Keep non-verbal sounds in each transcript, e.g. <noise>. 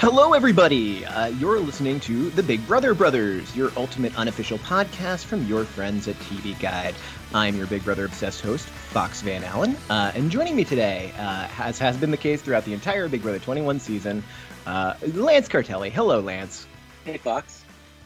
Hello, everybody. Uh, you're listening to the Big Brother Brothers, your ultimate unofficial podcast from your friends at TV Guide. I'm your Big Brother obsessed host, Fox Van Allen, uh, and joining me today, uh, as has been the case throughout the entire Big Brother 21 season, uh, Lance Cartelli. Hello, Lance. Hey, Fox.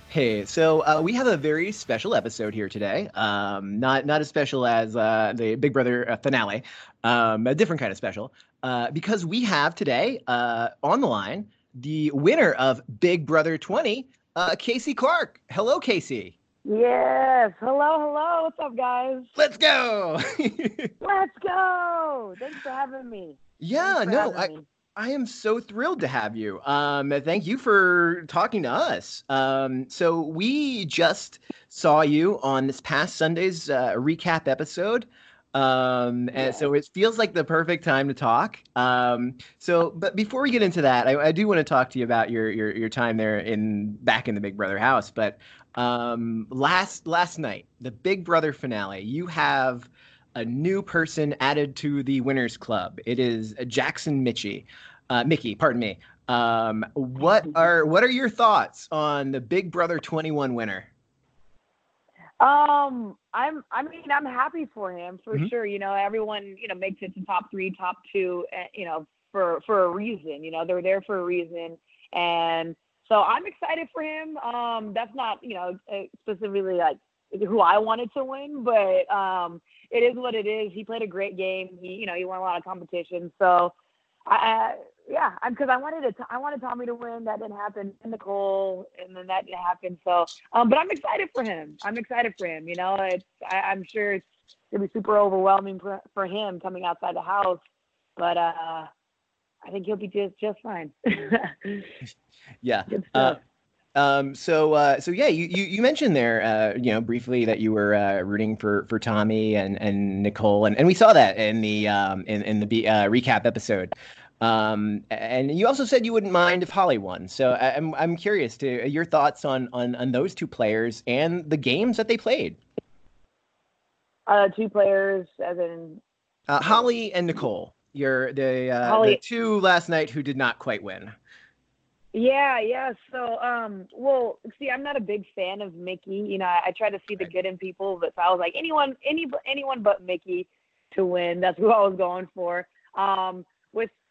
Hey, so uh, we have a very special episode here today. Um, not not as special as uh, the Big Brother uh, finale, um, a different kind of special, uh, because we have today uh, on the line the winner of Big Brother 20, uh, Kaycee Clark. Hello, Kaycee. Yes. Hello, hello. What's up, guys? Let's go. <laughs> Let's go. Thanks for having me. Yeah, no, I, me. I am so thrilled to have you. Um, thank you for talking to us. Um, so we just saw you on this past Sunday's uh, recap episode. Um, and so it feels like the perfect time to talk. Um, so, but before we get into that, I, I do want to talk to you about your, your, your time there in back in the Big Brother house. But, um, last, last night, the Big Brother finale, you have a new person added to the winners club. It is Jackson Mitchie, uh, Michie, pardon me. Um, what <laughs> are, what are your thoughts on the Big Brother 21 winner? Um, I'm. I mean, I'm happy for him for Mhm. sure. You know, everyone you know makes it to top three, top two. uh, You know, for for a reason. You know, they're there for a reason, and so I'm excited for him. Um, that's not you know uh, specifically like who I wanted to win, but um, it is what it is. He played a great game. He you know he won a lot of competitions. So, I, I yeah, because I wanted it. I wanted Tommy to win. That didn't happen. And Nicole, and then that didn't happen. So, um, but I'm excited for him. I'm excited for him. You know, it's. I, I'm sure it's gonna be super overwhelming for, for him coming outside the house, but uh, I think he'll be just just fine. <laughs> Yeah. Uh. Um, so, uh, so yeah, you, you, you mentioned there, uh, you know, briefly that you were, uh, rooting for, for Tommy and, and Nicole, and, and we saw that in the, um, in, in the, B- uh, recap episode. Um, and you also said you wouldn't mind if Holly won. So I'm, I'm curious to your thoughts on, on, on those two players and the games that they played. uh, two players, as in Uh, Holly and Nicole, you're the, uh, the two last night who did not quite win. Yeah, yeah. So, um, well, see, I'm not a big fan of Michie. You know, I, I try to see the good in people, but so I was like, anyone, any, anyone but Michie to win. That's who I was going for. Um, with, uh,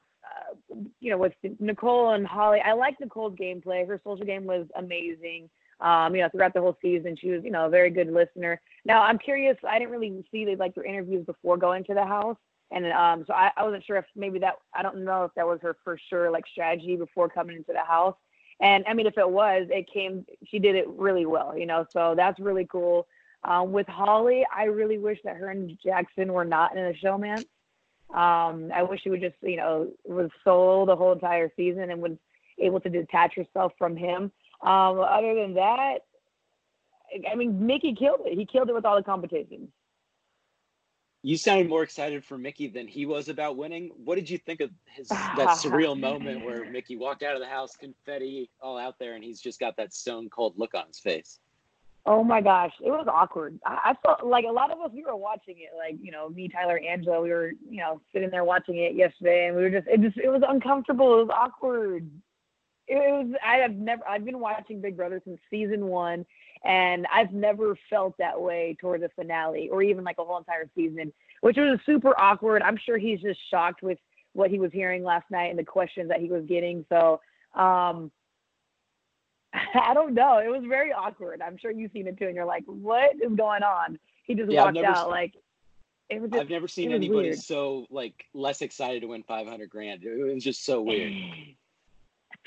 you know, with Nicole and Holly, I like Nicole's gameplay. Her social game was amazing. Um, you know, throughout the whole season, she was, you know, a very good listener. Now, I'm curious. I didn't really see the, like their interviews before going to the house. And um, so I, I wasn't sure if maybe that I don't know if that was her for sure like strategy before coming into the house. And I mean, if it was, it came. She did it really well, you know. So that's really cool. Um, with Holly, I really wish that her and Jackson were not in the show, showman. Um, I wish she would just, you know, was solo the whole entire season and was able to detach herself from him. Um, other than that, I mean, Michie killed it. He killed it with all the competitions. You sounded more excited for Michie than he was about winning. What did you think of his that <laughs> surreal moment where Michie walked out of the house, confetti all out there, and he's just got that stone cold look on his face? Oh my gosh, it was awkward. I, felt like a lot of us we were watching it, like you know me, Tyler, Angela. We were you know sitting there watching it yesterday, and we were just it just it was uncomfortable. It was awkward. It was I have never I've been watching Big Brother since season one, and I've never felt that way toward the finale or even like a whole entire season, which was super awkward. I'm sure he's just shocked with what he was hearing last night and the questions that he was getting. So. um <laughs> I don't know. It was very awkward. I'm sure you've seen it too, and you're like, "What is going on?" He just Yeah, walked out s- like it was. Just, I've never seen it was anybody weird. so like less excited to win 500 grand. It was just so weird. <laughs>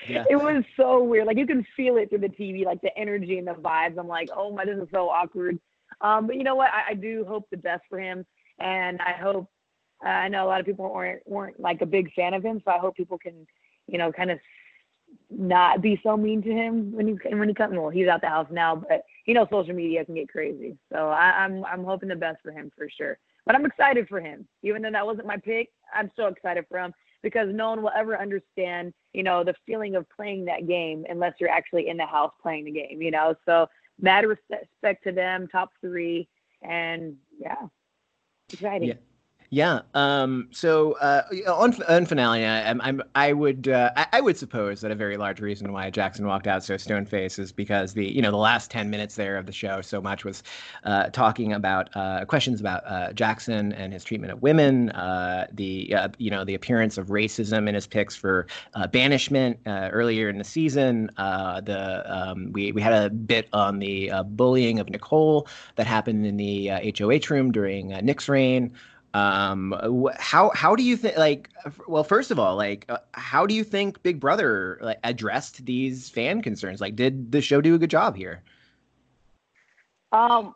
Yeah. It was so weird. Like you can feel it through the TV, like the energy and the vibes. I'm like, oh my, this is so awkward. Um, but you know what? I, I do hope the best for him, and I hope. Uh, I know a lot of people weren't weren't like a big fan of him, so I hope people can, you know, kind of not be so mean to him when he when he comes. Well, he's out the house now, but you know, social media can get crazy. So I, I'm I'm hoping the best for him for sure. But I'm excited for him, even though that wasn't my pick. I'm so excited for him because no one will ever understand, you know, the feeling of playing that game unless you're actually in the house playing the game, you know. So mad respect to them, top three, and yeah, exciting. Yeah. Yeah. Um, so uh, on on finale, I, I'm, I would uh, I, I, would suppose that a very large reason why Jackson walked out so stone faced is because the you know the last ten minutes there of the show so much was uh, talking about uh, questions about uh, Jackson and his treatment of women, uh, the you know the appearance of racism in his picks for banishment earlier in the season. the um, we we had a bit on the bullying of Nicole that happened in the HOH room during Nick's reign. Um, how how do you think? Like, well, first of all, like, uh, how do you think Big Brother like, addressed these fan concerns? Like, did the show do a good job here? Um,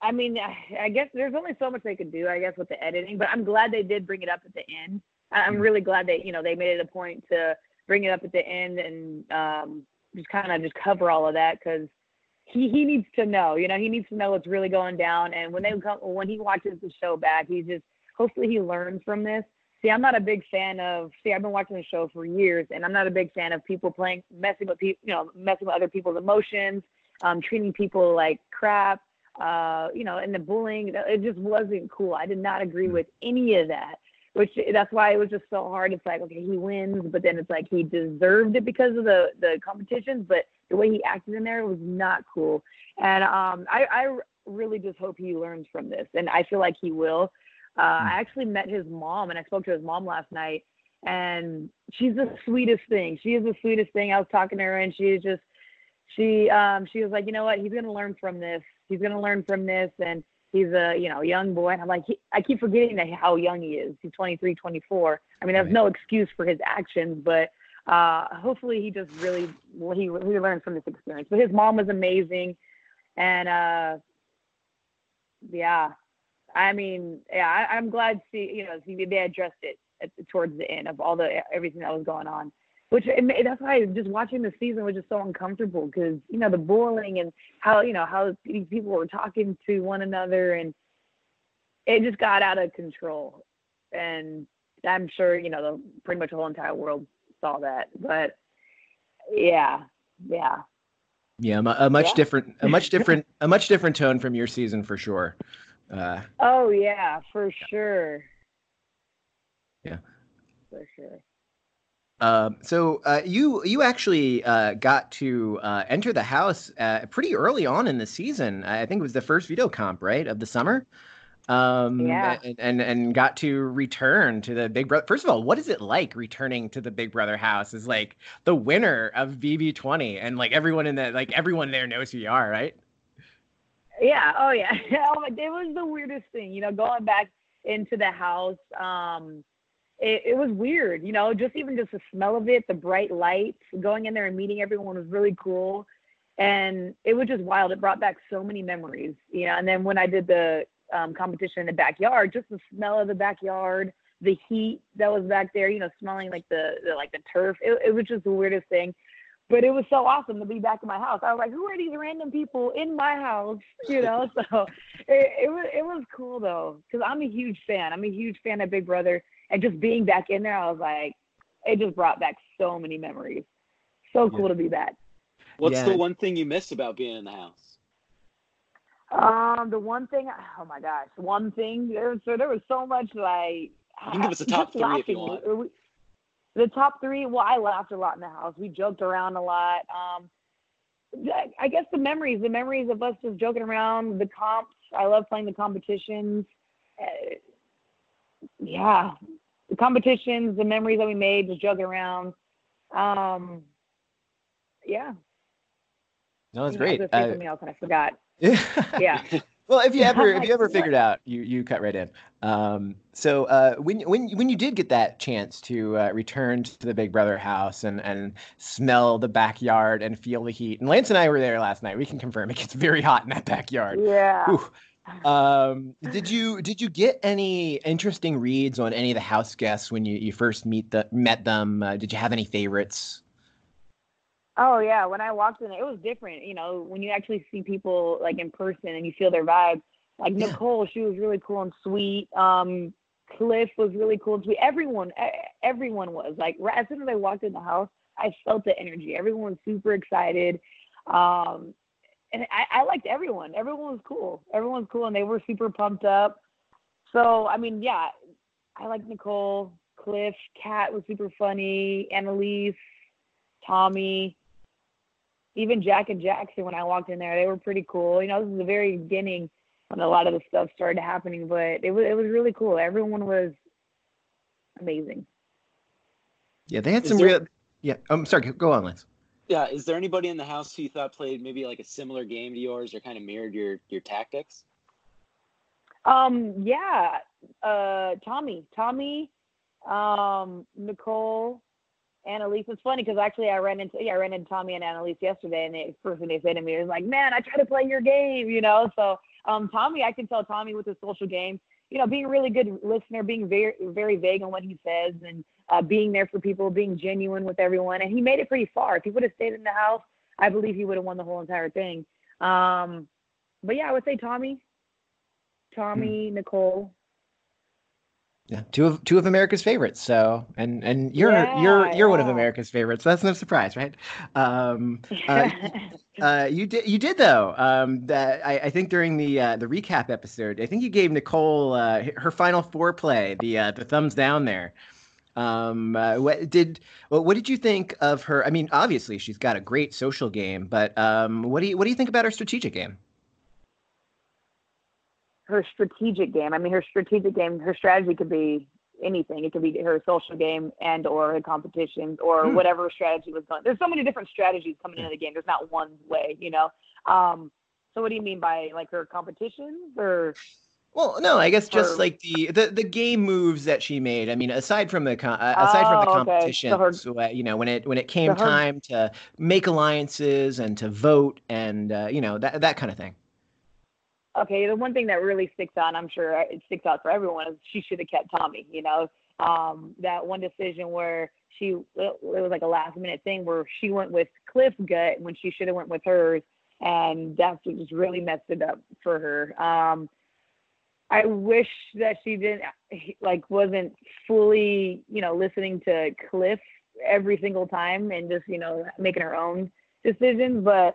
I mean, I guess there's only so much they could do, I guess, with the editing. But I'm glad they did bring it up at the end. I'm mm-hmm. really glad that you know they made it a point to bring it up at the end and um, just kind of just cover all of that because he he needs to know. You know, he needs to know what's really going down. And when they come, when he watches the show back, he just hopefully he learns from this. See, I'm not a big fan of. See, I've been watching the show for years, and I'm not a big fan of people playing, messing with people, you know, messing with other people's emotions, um, treating people like crap. Uh, you know, and the bullying, it just wasn't cool. I did not agree with any of that. Which that's why it was just so hard. It's like, okay, he wins, but then it's like he deserved it because of the the competitions, but the way he acted in there was not cool. And um, I, I really just hope he learns from this, and I feel like he will. Uh, I hmm. actually met his mom, and I spoke to his mom last night, and she's the sweetest thing. She is the sweetest thing. I was talking to her, and she is just she um she was like, you know what? He's gonna learn from this. He's gonna learn from this, and he's a you know young boy. And I'm like, he, I keep forgetting that how young he is. He's 23, 24. I mean, there's right. no excuse for his actions, but uh, hopefully he just really well, he he learned from this experience. But his mom was amazing, and uh, yeah, I mean, yeah, I, am glad to see you know they addressed it at, towards the end of all the everything that was going on. Which it, that's why just watching the season was just so uncomfortable because you know the bullying and how you know how these people were talking to one another and it just got out of control. And I'm sure you know the pretty much the whole entire world saw that. But yeah, yeah. Yeah, a, much yeah. different, a much different, a much different tone from your season for sure. Uh, oh yeah, for yeah. sure. Yeah. For sure. Uh, so uh, you you actually uh, got to uh, enter the house uh, pretty early on in the season. I think it was the first veto comp, right, of the summer um, yeah. and, and and got to return to the Big Brother. First of all, what is it like returning to the Big Brother house? Is like the winner of BB20, and like everyone in the like everyone there knows who you are, right? Yeah. Oh yeah. <laughs> Oh, it was the weirdest thing, you know, going back into the house. Um, it, it was weird, you know, just even just the smell of it, the bright lights, going in there and meeting everyone was really cool and it was just wild. It brought back so many memories, you know. And then when I did the um, competition in the backyard, just the smell of the backyard, the heat that was back there, you know, smelling like the, the like the turf. It, it was just the weirdest thing. But it was so awesome to be back in my house. I was like, who are these random people in my house? <laughs> You know, so it, it was it was cool though, because I'm a huge fan. I'm a huge fan of Big Brother, and just being back in there, I was like, it just brought back so many memories. So cool yeah. to be back. What's yeah. the one thing you miss about being in the house? Um, the one thing, oh my gosh, one thing. There, so there was so much like. You can give us a <laughs> top three laughing. if you want. The top three. Well, I laughed a lot in the house. We joked around a lot. Um, I guess the memories, the memories of us just joking around, the comps. I love playing the competitions. Uh, yeah, the competitions, the memories that we made, just joking around. Um, yeah. No, that's great. Uh, something else and I forgot. <laughs> yeah. well, if you <laughs> ever if you ever figured out, you you cut right in. Um, so uh, when when when you did get that chance to uh, return to the Big Brother house and and smell the backyard and feel the heat, and Lance and I were there last night. We can confirm it gets very hot in that backyard. Yeah. Um, did you did you get any interesting reads on any of the house guests when you, you first meet the met them? Uh, did you have any favorites? Oh yeah, when I walked in, it was different. You know, when you actually see people like in person and you feel their vibe. Like yeah. Nicole, she was really cool and sweet. Um, Cliff was really cool and sweet. Everyone, everyone was like. right As soon as I walked in the house, I felt the energy. Everyone was super excited. Um, and I, I liked everyone. Everyone was cool. Everyone was cool, and they were super pumped up. so I mean, yeah, I like Nicole, Cliff, Kat was super funny, Analyse, Tommy, even Jack and Jackson. When I walked in there, they were pretty cool. You know, this is the very beginning when a lot of the stuff started happening, but it was it was really cool. Everyone was amazing. Yeah, they had Is some there- real. Yeah, I'm sorry. Go on, Lance. Yeah, is there anybody in the house who you thought played maybe like a similar game to yours or kind of mirrored your your tactics? Um, yeah, uh, Tommy, Tommy, um, Nicole, Analyse. It's funny because actually I ran into yeah I ran into Tommy and Analyse yesterday, and the first thing they said to me was like, "Man, I try to play your game," you know. So um, Tommy, I can tell Tommy with his social game, you know, being a really good listener, being very very vague on what he says, and uh, being there for people, being genuine with everyone, and he made it pretty far. If he would have stayed in the house, I believe he would have won the whole entire thing. Um, but yeah, I would say Tommy, Tommy, Nicole. Yeah, two of two of America's favorites. So, and and you're you're you're one of. America's favorites. That's no surprise, right? Um, uh, <laughs> uh, you did you did though. Um, that I, I think during the uh, the recap episode, I think you gave Nicole uh, her final foreplay, the uh, the thumbs down there. Um, uh, what did what, what did you think of her? I mean, obviously she's got a great social game, but um, what do you what do you think about her strategic game? Her strategic game. I mean, her strategic game, her strategy could be anything. It could be her social game and or her competitions or Hmm. whatever strategy was going. There's so many different strategies coming into the game. There's not one way, you know. Um, so what do you mean by like her competitions or? Well, no, I guess just like the, the the game moves that she made. I mean, aside from the uh, aside from the Oh, okay. competition, So her- uh, you know, when it when it came So her- time to make alliances and to vote and uh, you know that that kind of thing. Okay, the one thing that really sticks out, I'm sure it sticks out for everyone, is she should have kept Tommy. You know, um, that one decision where she it was like a last minute thing where she went with Cliff's gut when she should have went with hers, and that's what just really messed it up for her. Um, I wish that she didn't like wasn't fully you know listening to Cliff every single time and just you know making her own decisions, but.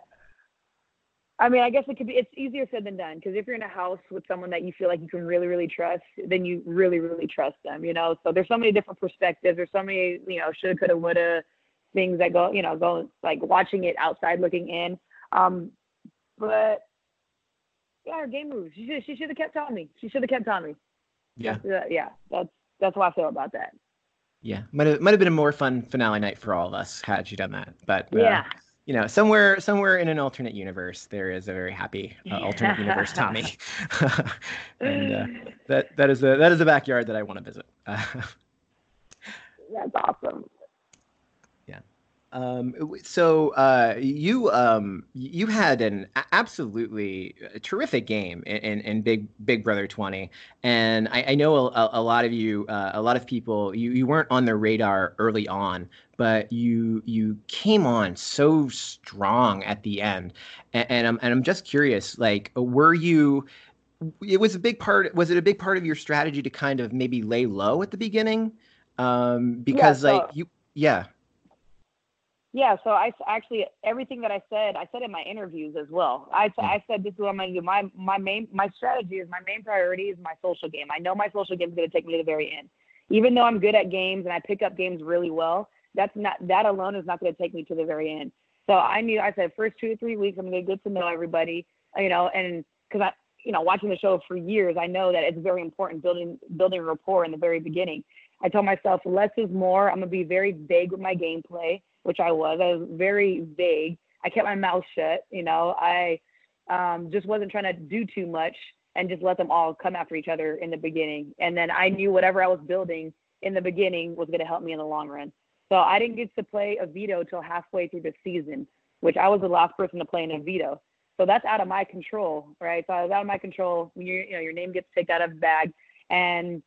I mean, I guess it could be. It's easier said than done because if you're in a house with someone that you feel like you can really, really trust, then you really, really trust them. You know, so there's so many different perspectives. There's so many, you know, shoulda, coulda, woulda things that go, you know, go like watching it outside looking in. Um, but yeah, her game moves. She should, she should have kept on me. She should have kept on me. Yeah, Uh, yeah, that's that's how I feel about that. yeah, might have might have been a more fun finale night for all of us had she done that. But uh, Yeah. You know, somewhere somewhere in an alternate universe, there is a very happy uh, alternate universe <laughs> Tommy, <laughs> and uh, that that is a that is the backyard that I want to visit. Uh, <laughs> That's awesome. Um, so uh, you um, you had an absolutely terrific game in, in, in Big Big Brother 20, and I, I know a, a lot of you, uh, a lot of people, you, you weren't on their radar early on, but you you came on so strong at the end, and, and I'm and I'm just curious, like, were you? It was a big part. Was it a big part of your strategy to kind of maybe lay low at the beginning? Um, because so- like you, yeah. Yeah, so I actually everything that I said, I said in my interviews as well. I hmm. said this is what I'm going to do. My my main my strategy is my main priority is my social game. I know my social game is going to take me to the very end. Even though I'm good at games and I pick up games really well, that's not that alone is not going to take me to the very end. So I knew I said first two to three weeks I'm going to get to know everybody, you know, and because I you know watching the show for years, I know that it's very important building building rapport in the very beginning. I told myself less is more. I'm going to be very vague with my gameplay which I was. I was very vague. I kept my mouth shut. You know, I um, just wasn't trying to do too much and just let them all come after each other in the beginning. And then I knew whatever I was building in the beginning was going to help me in the long run. So I didn't get to play a veto till halfway through the season, which I was the last person to play in a veto. So that's out of my control, right? So I was out of my control when you you know your name gets picked out of the bag, and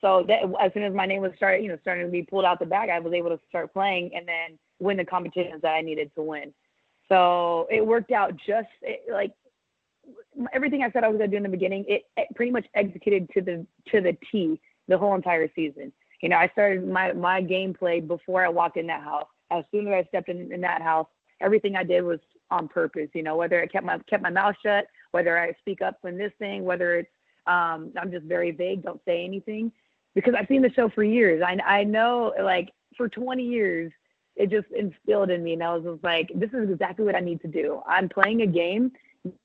so that, as soon as my name was started, you know, starting to be pulled out the bag, I was able to start playing and then win the competitions that I needed to win. So it worked out just it, like everything I said I was going to do in the beginning. It, it pretty much executed to the to the T the whole entire season. You know, I started my my gameplay before I walked in that house. As soon as I stepped in, in that house, everything I did was on purpose. You know, whether I kept my kept my mouth shut, whether I speak up in this thing, whether it's Um, I'm just very vague. Don't say anything because I've seen the show for years. I I know like for 20 years it just instilled in me, and I was just like, this is exactly what I need to do. I'm playing a game,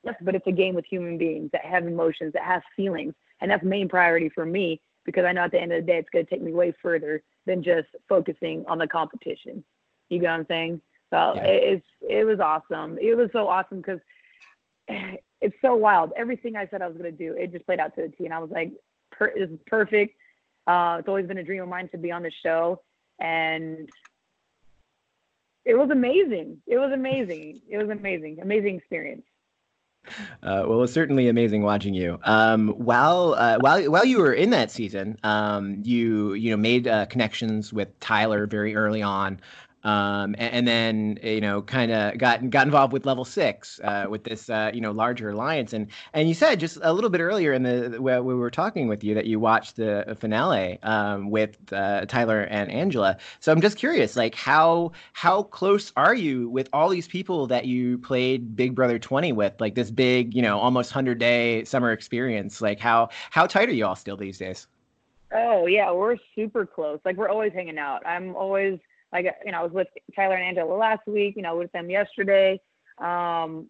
yes, but it's a game with human beings that have emotions, that have feelings, and that's main priority for me because I know at the end of the day it's going to take me way further than just focusing on the competition. You get what I'm saying? So yeah. it, it's it was awesome. It was so awesome because <sighs> it's so wild. Everything I said I was going to do, it just played out to the T, and I was like, per- "This is perfect." Uh, it's always been a dream of mine to be on the show, and it was amazing. It was amazing. It was amazing. Amazing experience. Uh, well, it's certainly amazing watching you. Um, while uh, while while you were in that season, um, you you know made uh, connections with Tyler very early on um, and, and, then you know kind of got got involved with level six uh, with this uh, you know larger alliance. And and you said just a little bit earlier in the where we were talking with you that you watched the finale um, with uh, Tyler and Angela. So I'm just curious like how how close are you with all these people that you played Big Brother 20 with? Like this big you know almost 100 day summer experience. Like how how tight are you all still these days? Oh yeah, we're super close. Like we're always hanging out. I'm always like you know, I was with Tyler and Angela last week. You know, with them yesterday. Um,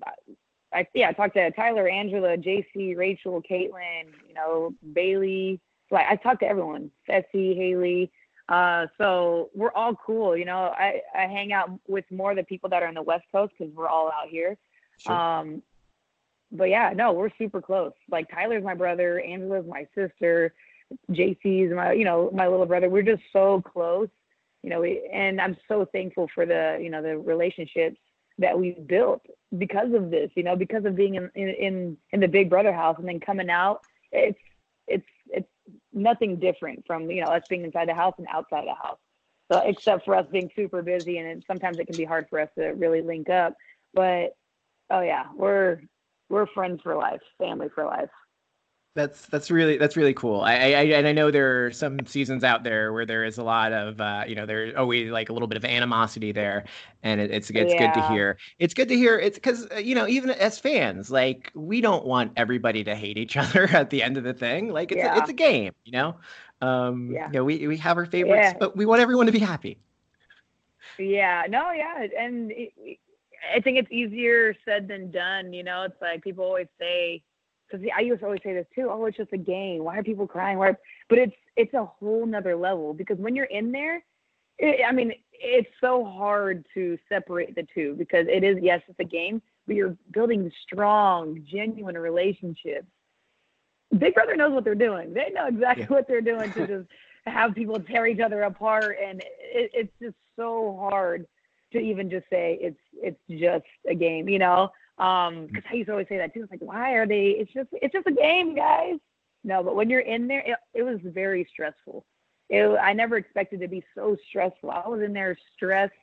I yeah, I talked to Tyler, Angela, JC, Rachel, Kaitlyn. You know, Bayleigh. Like I talked to everyone. Fessy, Haleigh. Uh, so we're all cool. You know, I I hang out with more of the people that are on the West Coast because we're all out here. Sure. Um, but yeah, no, we're super close. Like Tyler's my brother, Angela's my sister, JC's my, you know, my little brother. We're just so close you know, we, and I'm so thankful for the, you know, the relationships that we've built because of this, you know, because of being in, in, in the big brother house and then coming out, it's, it's, it's nothing different from, you know, us being inside the house and outside the house. So except for us being super busy and it, sometimes it can be hard for us to really link up, but oh yeah, we're, we're friends for life, family for life that's that's really that's really cool. I, I and I know there are some seasons out there where there is a lot of uh, you know there's always like a little bit of animosity there, and it, it's it's yeah. good to hear. It's good to hear. It's because uh, you know even as fans, like we don't want everybody to hate each <laughs> other at the end of the thing. Like it's yeah. a, it's a game, you know. Um, yeah. You know, we we have our favorites, yeah. but we want everyone to be happy. Yeah. No. Yeah. And it, I think it's easier said than done. You know, it's like people always say because I used to always say this too. Oh, it's just a game. Why are people crying? Why? But it's it's a whole nother level because when you're in there, it, I mean, it's so hard to separate the two because it is yes, it's a game, but you're building strong, genuine relationships. Big Brother knows what they're doing. They know exactly yeah. what they're doing to <laughs> just have people tear each other apart, and it, it's just so hard to even just say it's it's just a game, you know. Um, because I used to always say that too. It's like, why are they? It's just, it's just a game, guys. No, but when you're in there, it, it was very stressful. It, I never expected to be so stressful. I was in there stressed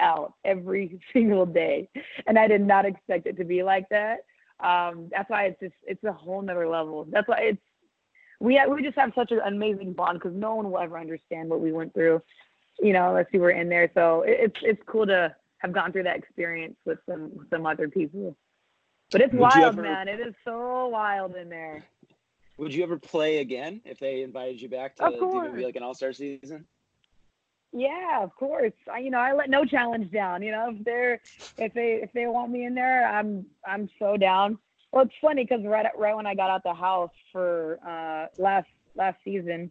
out every <laughs> single day, and I did not expect it to be like that. Um, that's why it's just, it's a whole nother level. That's why it's, we we just have such an amazing bond because no one will ever understand what we went through, you know, unless you were in there. So it, it's it's cool to have gone through that experience with some some other people. But it's would wild, ever, man. It is so wild in there. Would you ever play again if they invited you back to be like an all star season? Yeah, of course. I, you know, I let no challenge down. You know, if they're if they if they want me in there, I'm I'm so down. Well, it's funny because right right when I got out the house for uh, last last season,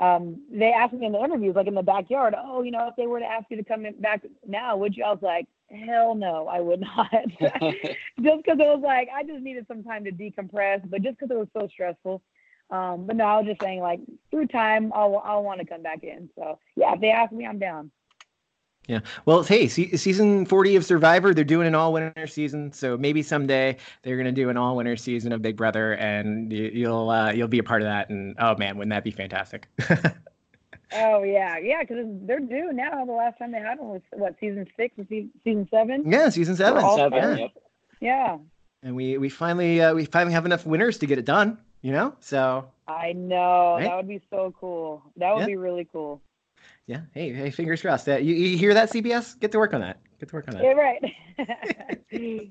um, they asked me in the interviews, like in the backyard, oh, you know, if they were to ask you to come back now, would you? I was like, hell no, I would not. <laughs> <laughs> just because it was like, I just needed some time to decompress, but just because it was so stressful. Um, but no, I was just saying, like, through time, I'll, I'll want to come back in. So, yeah, if they ask me, I'm down. Yeah. Well, hey, season 40 of Survivor, they're doing an all winter season. So maybe someday they're going to do an all winter season of Big Brother and you, will uh, you'll be a part of that. And oh man, wouldn't that be fantastic? <laughs> oh yeah. Yeah. Cause they're due now. The last time they had one was what season six or season seven? Yeah. Season seven. seven yeah. Yep. yeah. And we, we finally, uh, we finally have enough winners to get it done, you know? So I know right? that would be so cool. That would yeah. be really cool yeah. Hey, hey, fingers crossed. Uh, you, you hear that, CBS? Get to work on that. Get to work on that. Yeah, right. <laughs>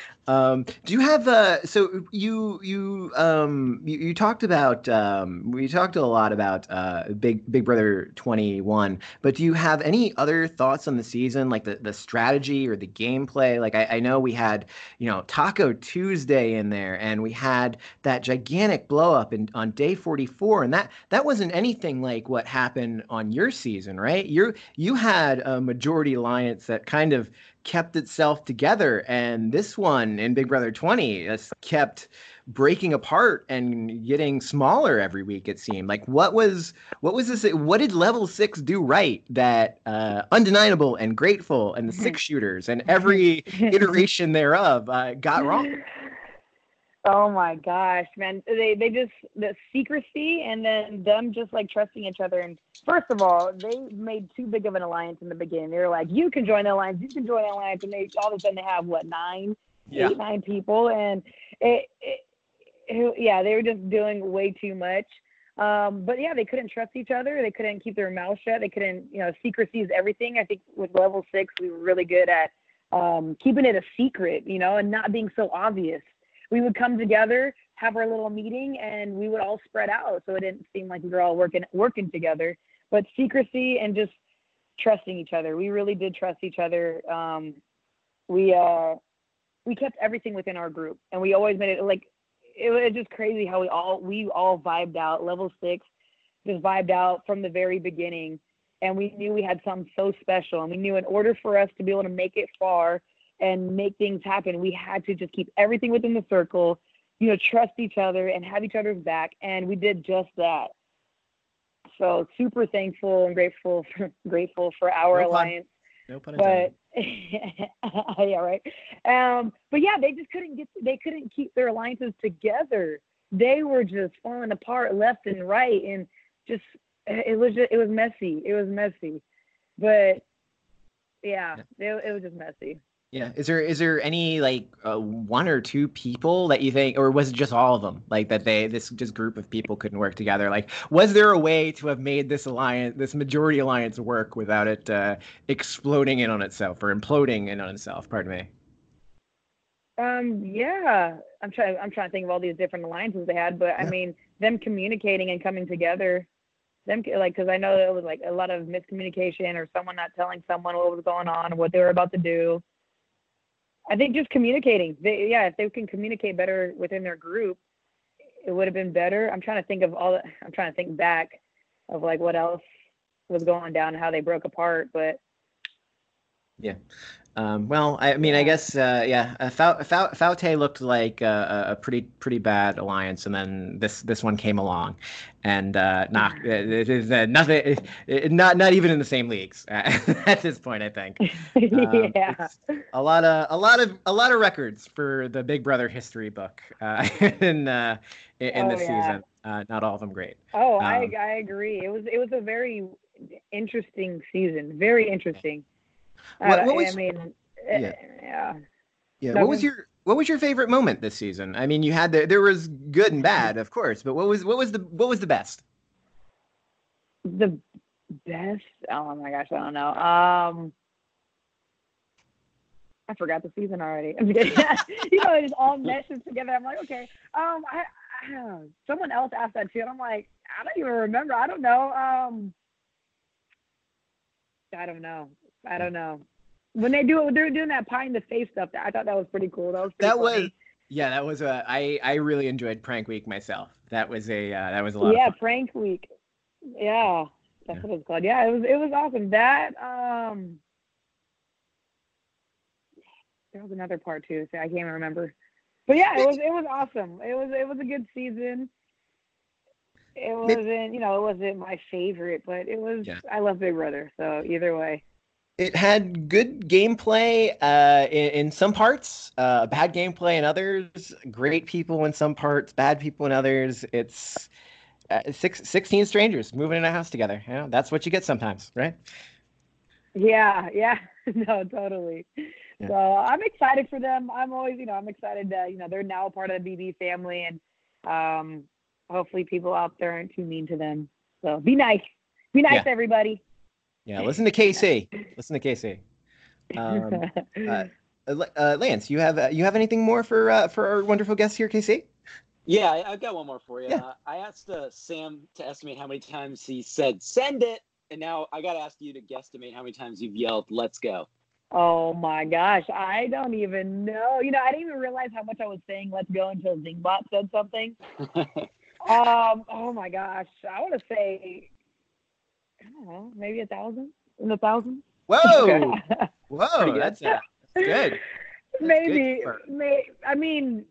<laughs> Um, do you have uh, so you you um you, you talked about um we talked a lot about uh Big Big Brother 21, but do you have any other thoughts on the season like the the strategy or the gameplay? Like I, I know we had you know Taco Tuesday in there, and we had that gigantic blow up in on day 44, and that that wasn't anything like what happened on your season, right? You you had a majority alliance that kind of kept itself together. And this one in big brother 20 has kept breaking apart and getting smaller every week it seemed. Like what was what was this what did level six do right that uh, Unde9able and Gr8ful and the six <laughs> shooters and every <laughs> iteration thereof uh, got wrong Oh my gosh, man! They they just the secrecy and then them just like trusting each other. And first of all, they made too big of an alliance in the beginning. They were like, "You can join the alliance, you can join the alliance," and they all of a sudden they have what nine, yeah. eight, nine people, and it, it, it, yeah, they were just doing way too much. Um, but yeah, they couldn't trust each other. They couldn't keep their mouth shut. They couldn't, you know, secrecy is everything. I think with level six, we were really good at um, keeping it a secret, you know, and not being so obvious we would come together, have our little meeting, and we would all spread out. So it didn't seem like we were all working working together. But secrecy and just trusting each other. We really did trust each other. Um, we uh, we kept everything within our group, and we always made it like it was just crazy how we all we all vibed out. Level six just vibed out from the very beginning, and we knew we had something so special, and we knew in order for us to be able to make it far and make things happen. We had to just keep everything within the circle, you know, trust each other and have each other's back. And we did just that. So super thankful and grateful <laughs> for grateful for our no alliance. No pun intended. But <laughs> yeah, right. Um, but yeah, they just couldn't get they couldn't keep their alliances together. They were just falling apart left and right and just it was just it was messy. It was messy. But yeah, yeah. It, it was just messy. Yeah. Is there is there any like uh, one or two people that you think, or was it just all of them? Like that they this just group of people couldn't work together. Like, was there a way to have made this alliance, this majority alliance, work without it uh, exploding in on itself or imploding in on itself? Pardon me. Um. Yeah. I'm trying. I'm trying to think of all these different alliances they had, but yeah. I mean, them communicating and coming together them like because I know there was like a lot of miscommunication or someone not telling someone what was going on, what they were about to do. I think just communicating. They, yeah, if they can communicate better within their group, it would have been better. I'm trying to think of all. The, I'm trying to think back of like what else was going down and how they broke apart, but yeah. Um, well, I mean, I guess, uh, yeah, uh, FOUTTE looked like a, a, pretty pretty bad alliance, and then this this one came along, and uh, not uh, nothing, not not even in the same leagues <laughs> at this point. I think. <laughs> Um, yeah. A lot of a lot of a lot of records for the Big Brother history book uh, <laughs> in uh, in, oh, this yeah. season. Uh, not all of them great. Oh, um, I I agree. It was it was a very interesting season. Very interesting. What, what was, I mean, yeah. Eh, yeah. Yeah. what was your what was your favorite moment this season? I mean, you had the, there was good and bad, of course, but what was what was the what was the best? The best? Oh my gosh, I don't know. Um I forgot the season already. <laughs> I'm kidding. <laughs> you know, it just all <laughs> meshes together. I'm like, okay. Um, I, I someone else asked that too, and I'm like, I don't even remember. I don't know. Um, I don't know. I don't know. When they do it, they're doing that pie in the face stuff. I thought that was pretty cool. That was that funny. was yeah, that was a I I really enjoyed Prank Week myself. That was a uh, that was a lot. Yeah, Prank Week. Yeah, that's yeah. what it's called. Yeah, it was it was awesome. That um, there was another part too. So I can't even remember. But yeah, it was it was awesome. It was it was a good season. It wasn't, you know, it wasn't my favorite, but it was. Yeah. I love Big Brother, so either way it had good gameplay uh, in, in, some parts, uh, bad gameplay in others, great people in some parts, bad people in others. It's uh, six, 16 strangers moving in a house together. You know, that's what you get sometimes, right? Yeah, yeah, <laughs> no, totally. Yeah. So I'm excited for them. I'm always, you know, I'm excited that, you know, they're now a part of the BB family and um, hopefully people out there aren't too mean to them. So be nice. Be nice, yeah. everybody. Yeah, listen to Kaycee. listen to Kaycee. Um, uh, uh, uh, Lance, you have uh, you have anything more for uh, for our wonderful guest here, Kaycee? Yeah, I, have got one more for you. Yeah. Uh, I asked uh, Sam to estimate how many times he said "send it," and now I got to ask you to guesstimate how many times you've yelled "Let's go." Oh my gosh, I don't even know. You know, I didn't even realize how much I was saying "Let's go" until Zingbot said something. <laughs> um, oh my gosh, I want to say, I don't know, maybe a thousand, in the thousand. Whoa, <laughs> whoa, that's, uh, <laughs> that's good. maybe, good. may, I mean,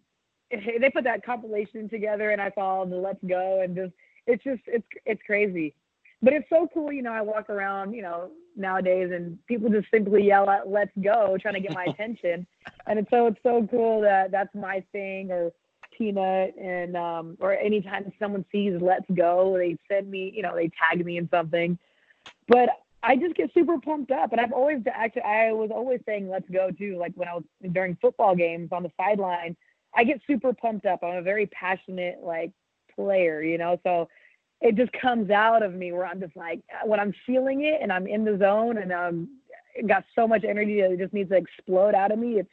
they put that compilation together, and I followed the "Let's Go," and just it's just it's it's crazy, but it's so cool. You know, I walk around, you know, nowadays, and people just simply yell out "Let's go," trying to get my <laughs> attention, and it's so it's so cool that that's my thing, or Peanut, and um, or anytime someone sees "Let's go," they send me, you know, they tag me in something, but. I just get super pumped up, and I've always actually I was always saying "Let's go" too. Like when I was during football games on the sideline, I get super pumped up. I'm a very passionate like player, you know, so it just comes out of me where I'm just like uh, when I'm feeling it and I'm in the zone and um, I'm got so much energy that it just needs to explode out of me. It's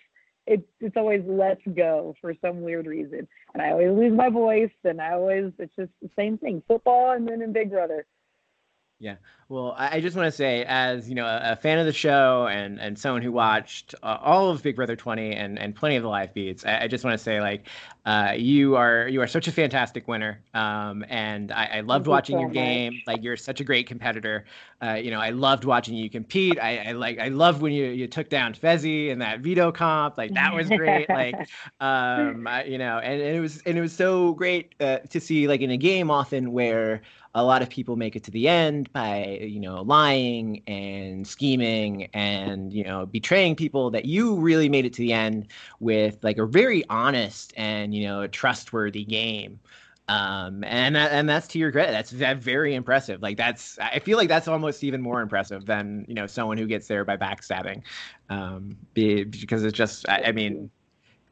it's it's always let's go for some weird reason. And I always lose my voice and I always it's just the same thing. Football and then in Big Brother. Yeah. Well, I I just want to say, as you know, a, a fan of the show and and someone who watched uh, all of Big Brother 20 and and plenty of the live feeds, I, I just want to say, like, uh, you are you are such a fantastic winner, um, and I, I loved you watching so your much. game. Like, you're such a great competitor. Uh, you know, I loved watching you compete. I, I like I loved when you you took down Fessy in that veto comp. Like, that was great. like, <laughs> um, I, you know, and, and it was and it was so great uh, to see like in a game often where a lot of people make it to the end by you know lying and scheming and you know betraying people that you really made it to the end with like a very honest and you know trustworthy game. Um and that, and that's to your credit. That's that very impressive. Like that's i feel like that's almost even more impressive than you know someone who gets there by backstabbing. Um because it's just I, I mean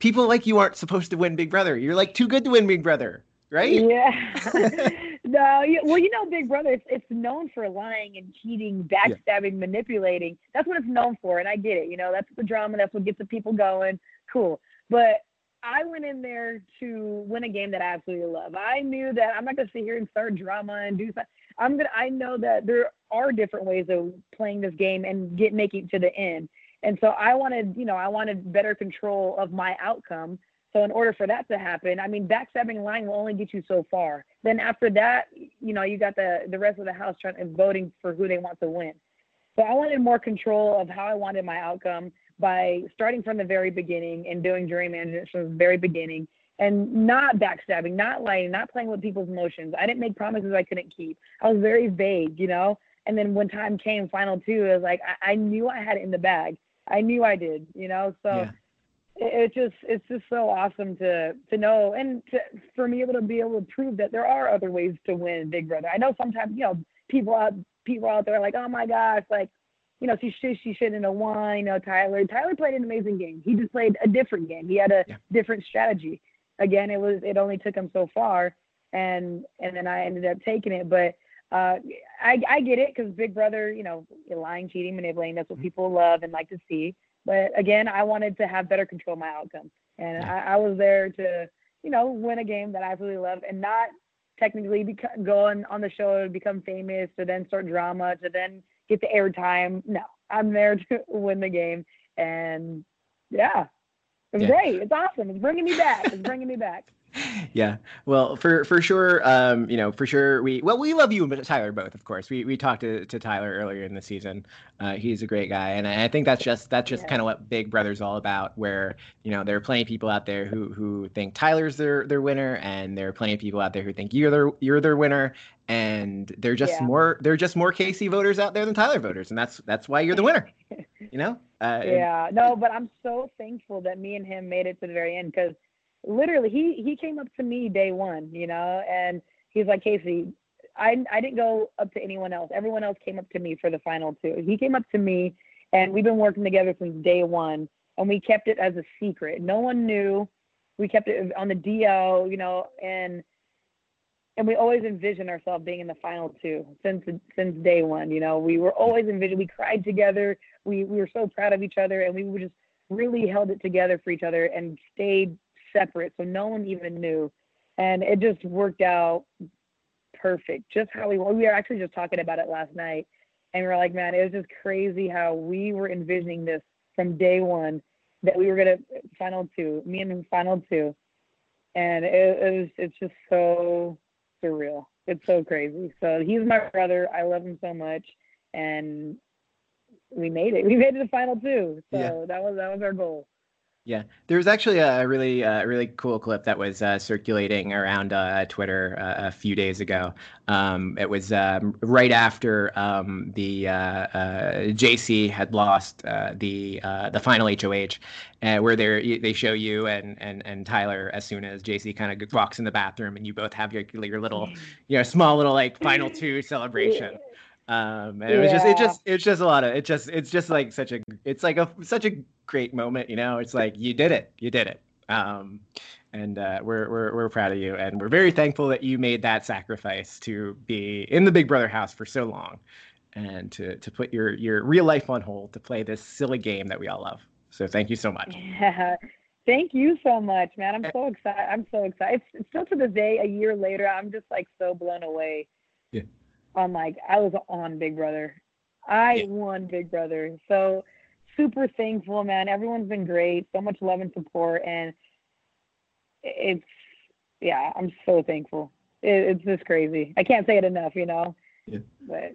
people like you aren't supposed to win big brother. You're like too good to win big brother right? Yeah. <laughs> <laughs> no, you, well, you know, Big Brother, it's, it's known for lying and cheating, backstabbing, manipulating. That's what it's known for, and I get it. You know, that's the drama. That's what gets the people going. Cool. But I went in there to win a game that I absolutely love. I knew that I'm not going to sit here and start drama and do something. I'm gonna. I know that there are different ways of playing this game and get making it to the end. And so I wanted, you know, I wanted better control of my outcome. So in order for that to happen, I mean, backstabbing lying will only get you so far. Then after that, you know, you got the the rest of the house trying and voting for who they want to win. So I wanted more control of how I wanted my outcome by starting from the very beginning and doing jury management from the very beginning and not backstabbing, not lying, not playing with people's emotions. I didn't make promises I couldn't keep. I was very vague, you know. And then when time came, final two, it was like I, I knew I had it in the bag. I knew I did, you know. So Yeah. It, it just it's just so awesome to to know and to, for me able to be able to prove that there are other ways to win Big Brother. I know sometimes you know people out people out there are like, oh my gosh, like you know she should she shouldn't have won. You know Tyler Tyler played an amazing game. He just played a different game. He had a Yeah. different strategy. Again, it was it only took him so far, and and then I ended up taking it, but. Uh, I, I get it because Big Brother, you know, lying, cheating, manipulating, that's what people love and like to see. But again, I wanted to have better control of my outcome. And I, I was there to, you know, win a game that I really love and not technically beco- go on, on the show to become famous to then start drama to then get the airtime. No, I'm there to <laughs> win the game. And yeah, it's Yeah. great. It's awesome. It's bringing me back. It's bringing me back. <laughs> yeah. Well for for sure um you know for sure we well we love you and tyler both of course. We we talked to, to tyler earlier in the season. Uh he's a great guy and i think that's just that's just Yeah. kind of what big brother's all about where you know there are plenty of people out there who who think tyler's their their winner and there are plenty of people out there who think you're their you're their winner and they're just Yeah. more they're just more Kaycee voters out there than tyler voters and that's that's why you're the winner <laughs> you know? Uh and- yeah. No but i'm so thankful that me and him made it to the very end because literally he he came up to me day one you know and he's like Kaycee I, I didn't go up to anyone else. Everyone else came up to me for the final two. He came up to me and we've been working together since day one and we kept it as a secret. No one knew. We kept it on the do you know and and we always envisioned ourselves being in the final two since since day one you know. We were always envisioned we cried together. We we were so proud of each other and we were just really held it together for each other and stayed separate, so no one even knew, and it just worked out perfect, just how we we were actually just talking about it last night, and we are like, man, it was just crazy how we were envisioning this from day one that we were gonna final two, me and him final two, and it, it was it's just so surreal. It's so crazy. So he's my brother. I love him so much, and we made it. <laughs> We made it to final two. So yeah. that was that was our goal. Yeah, there was actually a really, uh, really cool clip that was uh, circulating around uh, Twitter uh, a few days ago. Um, it was um, right after um, the uh, uh, JC had lost the the final HOH, where they they show you and and and Tyler as soon as JC kind of walks in the bathroom, and you both have your your little, <laughs> you know, small little like final two <laughs> celebration um and it was just it just it's just a lot of it just it's just like such a it's like a such a great moment you know? It's like you did it. You did it. Um and uh, we're, we're we're proud of you and we're very thankful that you made that sacrifice to be in the big brother house for so long and to to put your your real life on hold to play this silly game that we all love. So thank you so much. Yeah <laughs> thank you so much man. I'm so excited i'm so excited it's, still to this day a year later i'm just like so blown away. Yeah. On like I was on Big Brother. I yeah. won Big Brother. So super thankful, man. Everyone's been great. So much love and support and it's yeah, I'm so thankful. It, it's just crazy. I can't say it enough, you know. Yeah. But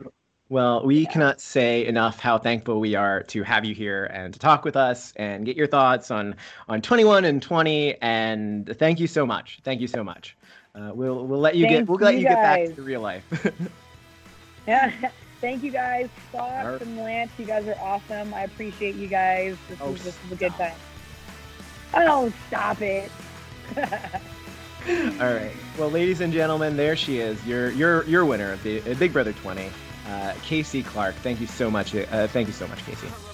well, we yeah. cannot say enough how thankful we are to have you here and to talk with us and get your thoughts on on 21 and 20. And thank you so much. Thank you so much. Uh, we'll we'll let you get we'll let you, you get back to real life. <laughs> <laughs> Yeah. Thank you guys, Fox and Lance. You guys are awesome. I appreciate you guys. This, oh, is, this is a good time. Oh, stop it. <laughs> All right. Well, ladies and gentlemen, there she is. Your your your winner of the uh, Big Brother 20, uh, Kaycee Clark. Thank you so much. Uh, thank you so much, Kaycee.